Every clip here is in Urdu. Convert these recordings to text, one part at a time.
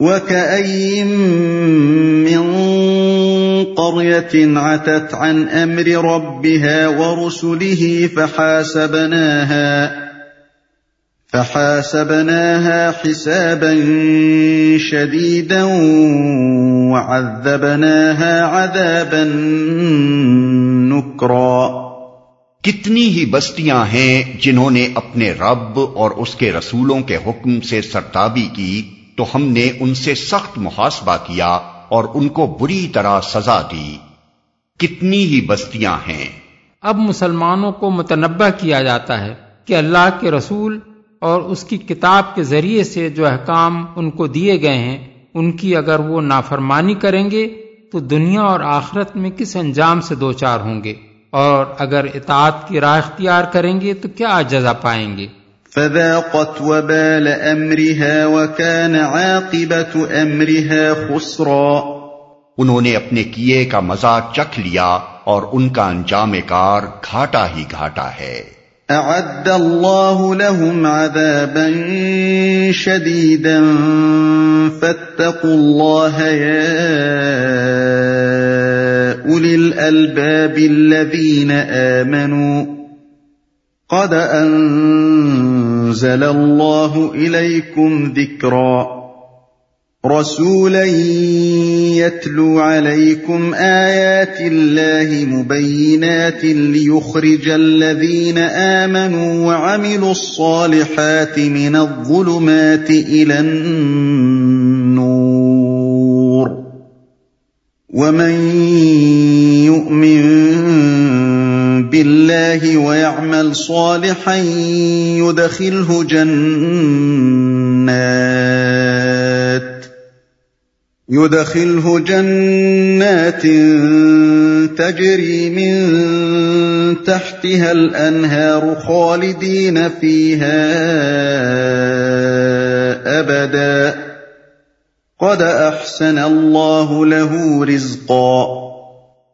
وكاين من قريه عتت عن امر ربها ورسله فحاسبناها فحاسبناها حسابا شديدا وعذبناها عذابا نكرا کتنی ہی بستیاں ہیں جنہوں نے اپنے رب اور اس کے رسولوں کے حکم سے سرتابی کی تو ہم نے ان سے سخت محاسبہ کیا اور ان کو بری طرح سزا دی۔ کتنی ہی بستیاں ہیں۔ اب مسلمانوں کو متنبع کیا جاتا ہے کہ اللہ کے رسول اور اس کی کتاب کے ذریعے سے جو احکام ان کو دیے گئے ہیں، ان کی اگر وہ نافرمانی کریں گے، تو دنیا اور آخرت میں کس انجام سے دو چار ہوں گے؟ اور اگر اطاعت کی راہ اختیار کریں گے، تو کیا جزا پائیں گے؟ فذاقت وبال امرها وكان عاقبت امرها خسرا۔ انہوں نے اپنے کیے کا مزہ چکھ لیا اور ان کا انجام کار گھاٹا ہی گھاٹا ہے۔ اعد الله لهم عذابا شديدا۔ فاتقوا الله يا أولي الألباب الذين آمنوا۔ قد أنزل الله إليكم ذكرا رسولا يتلو عليكم آيات الله مبينات ليخرج الذين آمنوا وعملوا الصالحات من الظلمات إلى النور ومن يؤمن بالله ويعمل صالحا يدخله جنات يدخله جنات تجري من تحتها الأنهار خالدين فيها أبدا. قد أحسن اللہ له رزقا.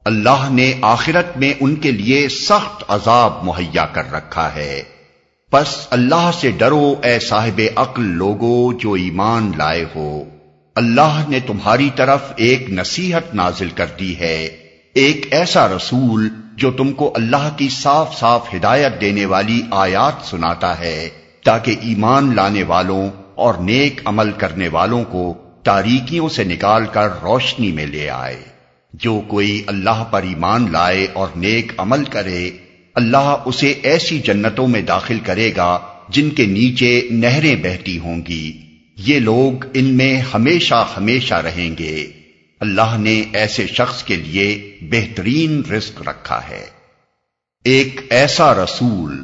اللہ نے آخرت میں ان کے لیے سخت عذاب مہیا کر رکھا ہے۔ پس اللہ سے ڈرو اے صاحب عقل لوگو جو ایمان لائے ہو۔ اللہ نے تمہاری طرف ایک نصیحت نازل کر دی ہے۔ ایک ایسا رسول جو تم کو اللہ کی صاف صاف ہدایت دینے والی آیات سناتا ہے، تاکہ ایمان لانے والوں اور نیک عمل کرنے والوں کو تاریکیوں سے نکال کر روشنی میں لے آئے۔ جو کوئی اللہ پر ایمان لائے اور نیک عمل کرے، اللہ اسے ایسی جنتوں میں داخل کرے گا جن کے نیچے نہریں بہتی ہوں گی۔ یہ لوگ ان میں ہمیشہ ہمیشہ رہیں گے۔ اللہ نے ایسے شخص کے لیے بہترین رزق رکھا ہے۔ ایک ایسا رسول۔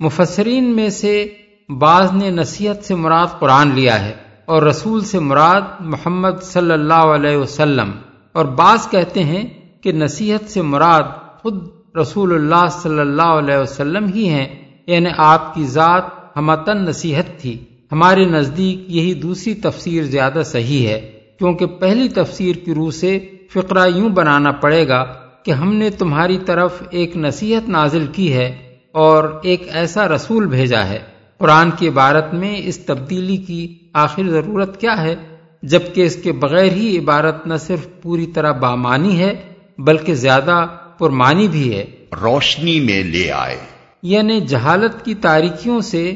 مفسرین میں سے بعض نے نصیحت سے مراد قرآن لیا ہے اور رسول سے مراد محمد صلی اللہ علیہ وسلم۔ اور بعض کہتے ہیں کہ نصیحت سے مراد خود رسول اللہ صلی اللہ علیہ وسلم ہی ہیں یعنی آپ کی ذات ہمتن نصیحت تھی۔ ہمارے نزدیک یہی دوسری تفسیر زیادہ صحیح ہے، کیونکہ پہلی تفسیر کی روح سے فقرہ یوں بنانا پڑے گا کہ ہم نے تمہاری طرف ایک نصیحت نازل کی ہے اور ایک ایسا رسول بھیجا ہے۔ قرآن کی عبارت میں اس تبدیلی کی آخر ضرورت کیا ہے؟ جبکہ اس کے بغیر ہی عبارت نہ صرف پوری طرح بامانی ہے بلکہ زیادہ پرمانی بھی ہے۔ روشنی میں لے آئے۔ یعنی جہالت کی تاریکیوں سے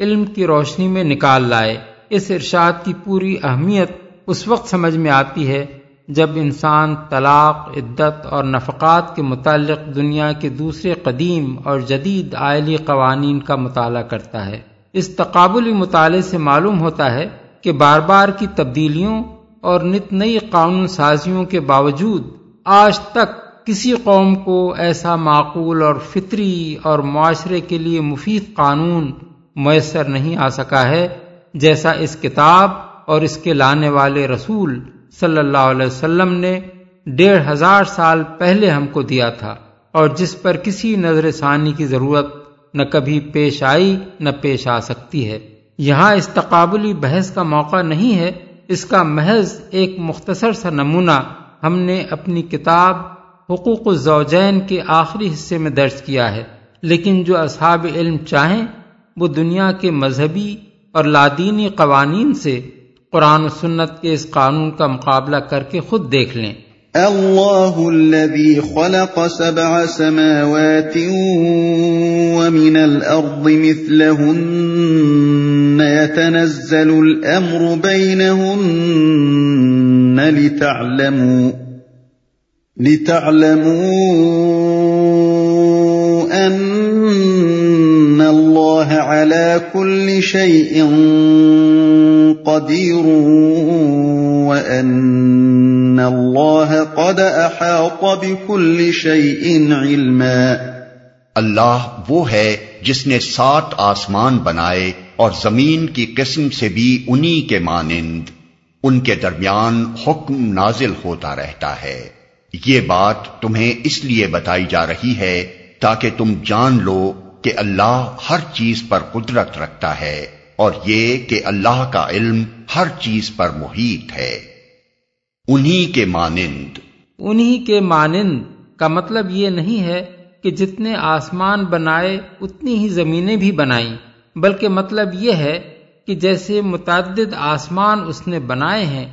علم کی روشنی میں نکال لائے۔ اس ارشاد کی پوری اہمیت اس وقت سمجھ میں آتی ہے جب انسان طلاق عدت اور نفقات کے متعلق دنیا کے دوسرے قدیم اور جدید آئلی قوانین کا مطالعہ کرتا ہے۔ اس تقابلی مطالعے سے معلوم ہوتا ہے کہ بار بار کی تبدیلیوں اور نت نئی قانون سازیوں کے باوجود آج تک کسی قوم کو ایسا معقول اور فطری اور معاشرے کے لیے مفید قانون میسر نہیں آ سکا ہے جیسا اس کتاب اور اس کے لانے والے رسول صلی اللہ علیہ وسلم نے ڈیڑھ ہزار سال پہلے ہم کو دیا تھا اور جس پر کسی نظر ثانی کی ضرورت نہ کبھی پیش آئی نہ پیش آ سکتی ہے۔ یہاں اس تقابلی بحث کا موقع نہیں ہے، اس کا محض ایک مختصر سا نمونہ ہم نے اپنی کتاب حقوق الزوجین کے آخری حصے میں درج کیا ہے۔ لیکن جو اصحاب علم چاہیں، وہ دنیا کے مذہبی اور لادینی قوانین سے قرآن و سنت کے اس قانون کا مقابلہ کر کے خود دیکھ لیں۔ الله الذي خلق سبع سماوات ومن الأرض مثلهن يتنزل الأمر بينهن لتعلموا لتعلموا أن الله على كل شيء قدير وأن الله قد أحاط بكل شيء علما۔ اللہ وہ ہے جس نے سات آسمان بنائے اور زمین کی قسم سے بھی انہی کے مانند، ان کے درمیان حکم نازل ہوتا رہتا ہے۔ یہ بات تمہیں اس لیے بتائی جا رہی ہے تاکہ تم جان لو کہ اللہ ہر چیز پر قدرت رکھتا ہے اور یہ کہ اللہ کا علم ہر چیز پر محیط ہے۔ انہی کے مانند۔ انہی کے مانند کا مطلب یہ نہیں ہے کہ جتنے آسمان بنائے اتنی ہی زمینیں بھی بنائیں۔ بلکہ مطلب یہ ہے کہ جیسے متعدد آسمان اس نے بنائے ہیں،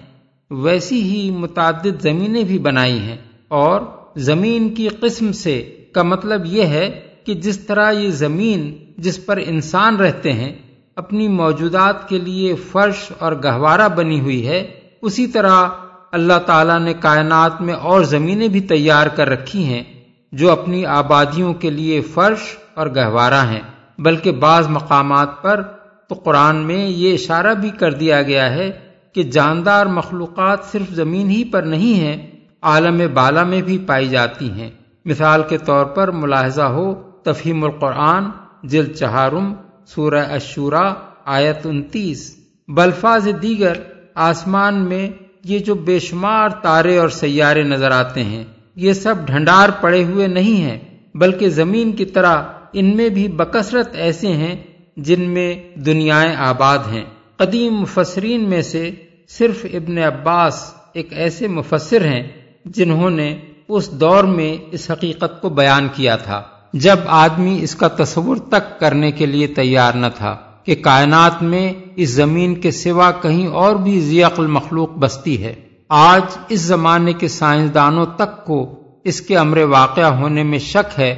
ویسی ہی متعدد زمینیں بھی بنائی ہیں۔ اور زمین کی قسم سے کا مطلب یہ ہے کہ جس طرح یہ زمین جس پر انسان رہتے ہیں، اپنی موجودات کے لیے فرش اور گہوارہ بنی ہوئی ہے، اسی طرح اللہ تعالیٰ نے کائنات میں اور زمینیں بھی تیار کر رکھی ہیں جو اپنی آبادیوں کے لیے فرش اور گہوارہ ہیں۔ بلکہ بعض مقامات پر تو قرآن میں یہ اشارہ بھی کر دیا گیا ہے کہ جاندار مخلوقات صرف زمین ہی پر نہیں ہیں، عالم بالا میں بھی پائی جاتی ہیں۔ مثال کے طور پر ملاحظہ ہو تفہیم القرآن جل چہارم، سورہ اشورا آیت انتیس۔ بلفاظ دیگر آسمان میں یہ جو بے شمار تارے اور سیارے نظر آتے ہیں، یہ سب ڈھنڈار پڑے ہوئے نہیں ہیں، بلکہ زمین کی طرح ان میں بھی بکثرت ایسے ہیں جن میں دنیائیں آباد ہیں۔ قدیم مفسرین میں سے صرف ابن عباس ایک ایسے مفسر ہیں جنہوں نے اس دور میں اس حقیقت کو بیان کیا تھا۔ جب آدمی اس کا تصور تک کرنے کے لیے تیار نہ تھا کہ کائنات میں اس زمین کے سوا کہیں اور بھی ذیقل مخلوق بستی ہے، آج اس زمانے کے سائنسدانوں تک کو اس کے امر واقع ہونے میں شک ہے۔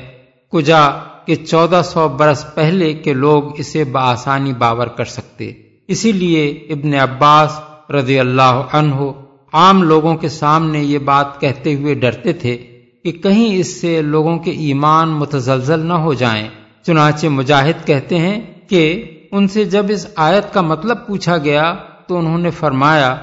کجا کہ چودہ سو برس پہلے کے لوگ اسے بآسانی باور کر سکتے۔ اسی لیے ابن عباس رضی اللہ عنہ عام لوگوں کے سامنے یہ بات کہتے ہوئے ڈرتے تھے کہ کہیں اس سے لوگوں کے ایمان متزلزل نہ ہو جائیں۔ چنانچہ مجاہد کہتے ہیں کہ ان سے جب اس آیت کا مطلب پوچھا گیا تو انہوں نے فرمایا،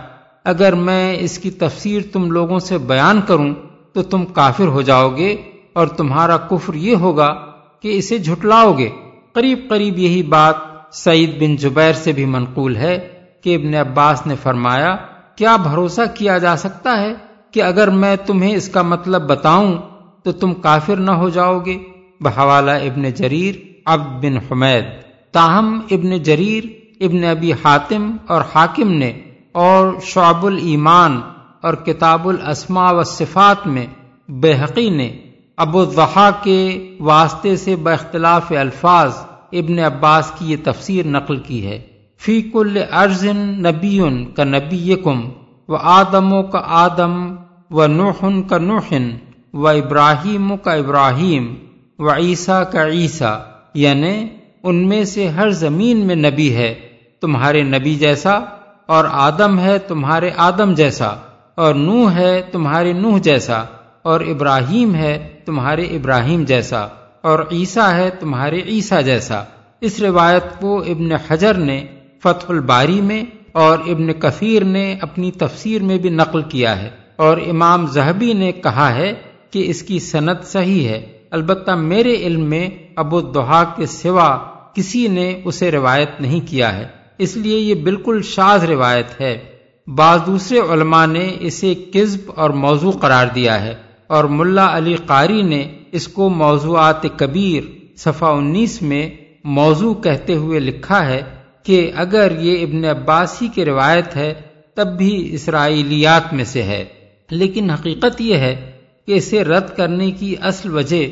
اگر میں اس کی تفسیر تم لوگوں سے بیان کروں تو تم کافر ہو جاؤ گے اور تمہارا کفر یہ ہوگا کہ اسے جھٹلاؤ گے۔ قریب قریب یہی بات سعید بن جبیر سے بھی منقول ہے کہ ابن عباس نے فرمایا، کیا بھروسہ کیا جا سکتا ہے کہ اگر میں تمہیں اس کا مطلب بتاؤں تو تم کافر نہ ہو جاؤ گے؟ بحوالہ ابن جریر، عبد بن حمید۔ تاہم ابن جریر، ابن ابی حاتم اور حاکم نے اور شعب الایمان اور کتاب الاسماء و صفات میں بحقی نے ابو الضحا کے واسطے سے باختلاف الفاظ ابن عباس کی یہ تفسیر نقل کی ہے۔ فی کل ارزن نبی کا نبی کم و آدموں کا آدم و نوحن کا نوحن و ابراہیم کا ابراہیم و عیسیٰ کا عیسیٰ۔ یعنی ان میں سے ہر زمین میں نبی ہے، تمہارے نبی جیسا، اور آدم ہے تمہارے آدم جیسا، اور نوح ہے تمہارے نوح جیسا۔ اور ابراہیم ہے تمہارے ابراہیم جیسا، اور عیسیٰ ہے تمہارے عیسیٰ جیسا۔ اس روایت کو ابن حجر نے فتح الباری میں اور ابن کثیر نے اپنی تفسیر میں بھی نقل کیا ہے۔ اور امام زہبی نے کہا ہے کہ اس کی صنعت صحیح ہے۔ البتہ میرے علم میں ابو دہا کے سوا کسی نے اسے روایت نہیں کیا ہے۔ اس لیے یہ بالکل شاز روایت ہے۔ بعض دوسرے علماء نے اسے قزب اور موضوع قرار دیا ہے۔ اور ملا علی قاری نے اس کو موضوعات کبیر صفحہ انیس میں موضوع کہتے ہوئے لکھا ہے کہ اگر یہ ابن عباس ہی کی روایت ہے، تب بھی اسرائیلیات میں سے ہے۔ لیکن حقیقت یہ ہے کہ اسے رد کرنے کی اصل وجہ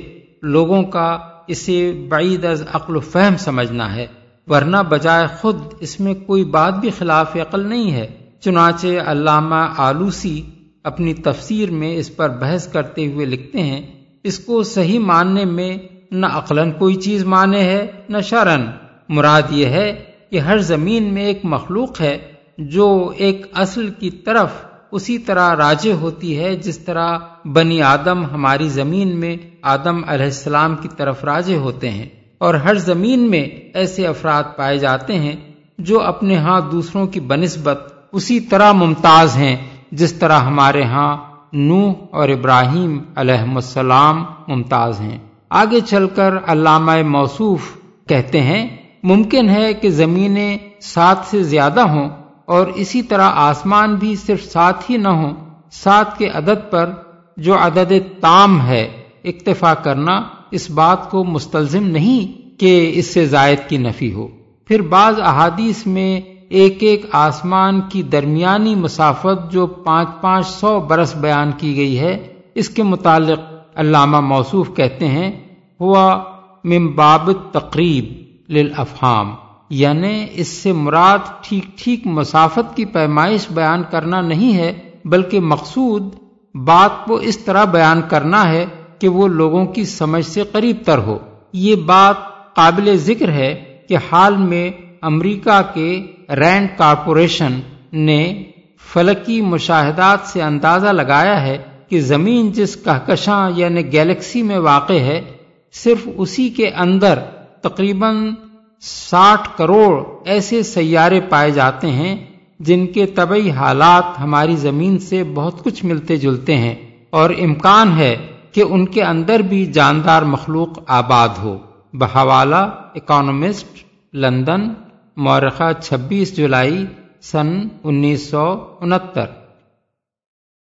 لوگوں کا اسے بعید از عقل و فہم سمجھنا ہے۔ ورنہ بجائے خود اس میں کوئی بات بھی خلاف عقل نہیں ہے۔ چنانچہ علامہ آلوسی اپنی تفسیر میں اس پر بحث کرتے ہوئے لکھتے ہیں، اس کو صحیح ماننے میں نہ عقلاً کوئی چیز مانے ہے، نہ شرن مراد یہ ہے کہ ہر زمین میں ایک مخلوق ہے جو ایک اصل کی طرف اسی طرح راجے ہوتی ہے، جس طرح بنی آدم ہماری زمین میں آدم علیہ السلام کی طرف راجے ہوتے ہیں۔ اور ہر زمین میں ایسے افراد پائے جاتے ہیں جو اپنے ہاں دوسروں کی بنسبت اسی طرح ممتاز ہیں۔ جس طرح ہمارے ہاں نوح اور ابراہیم علیہ السلام ممتاز ہیں۔ آگے چل کر علامہ موصوف کہتے ہیں، ممکن ہے کہ زمینیں سات سے زیادہ ہوں اور اسی طرح آسمان بھی صرف سات ہی نہ ہوں۔ سات کے عدد پر جو عدد تام ہے، اکتفا کرنا اس بات کو مستلزم نہیں کہ اس سے زائد کی نفی ہو۔ پھر بعض احادیث میں ایک ایک آسمان کی درمیانی مسافت جو پانچ پانچ سو برس بیان کی گئی ہے، اس کے متعلق علامہ موصوف کہتے ہیں، ہوا ممباب تقریب للافہام یعنی اس سے مراد ٹھیک ٹھیک مسافت کی پیمائش بیان کرنا نہیں ہے، بلکہ مقصود بات کو اس طرح بیان کرنا ہے کہ وہ لوگوں کی سمجھ سے قریب تر ہو۔ یہ بات قابل ذکر ہے کہ حال میں امریکہ کے رینڈ کارپوریشن نے فلکی مشاہدات سے اندازہ لگایا ہے کہ زمین جس کہکشاں یعنی گیلیکسی میں واقع ہے، صرف اسی کے اندر تقریباً ساٹھ کروڑ ایسے سیارے پائے جاتے ہیں جن کے طبی حالات ہماری زمین سے بہت کچھ ملتے جلتے ہیں اور امکان ہے کہ ان کے اندر بھی جاندار مخلوق آباد ہو۔ بحوالہ، اکانومسٹ، لندن۔ مورخہ چھبیس جولائی سن انیس سو انہتر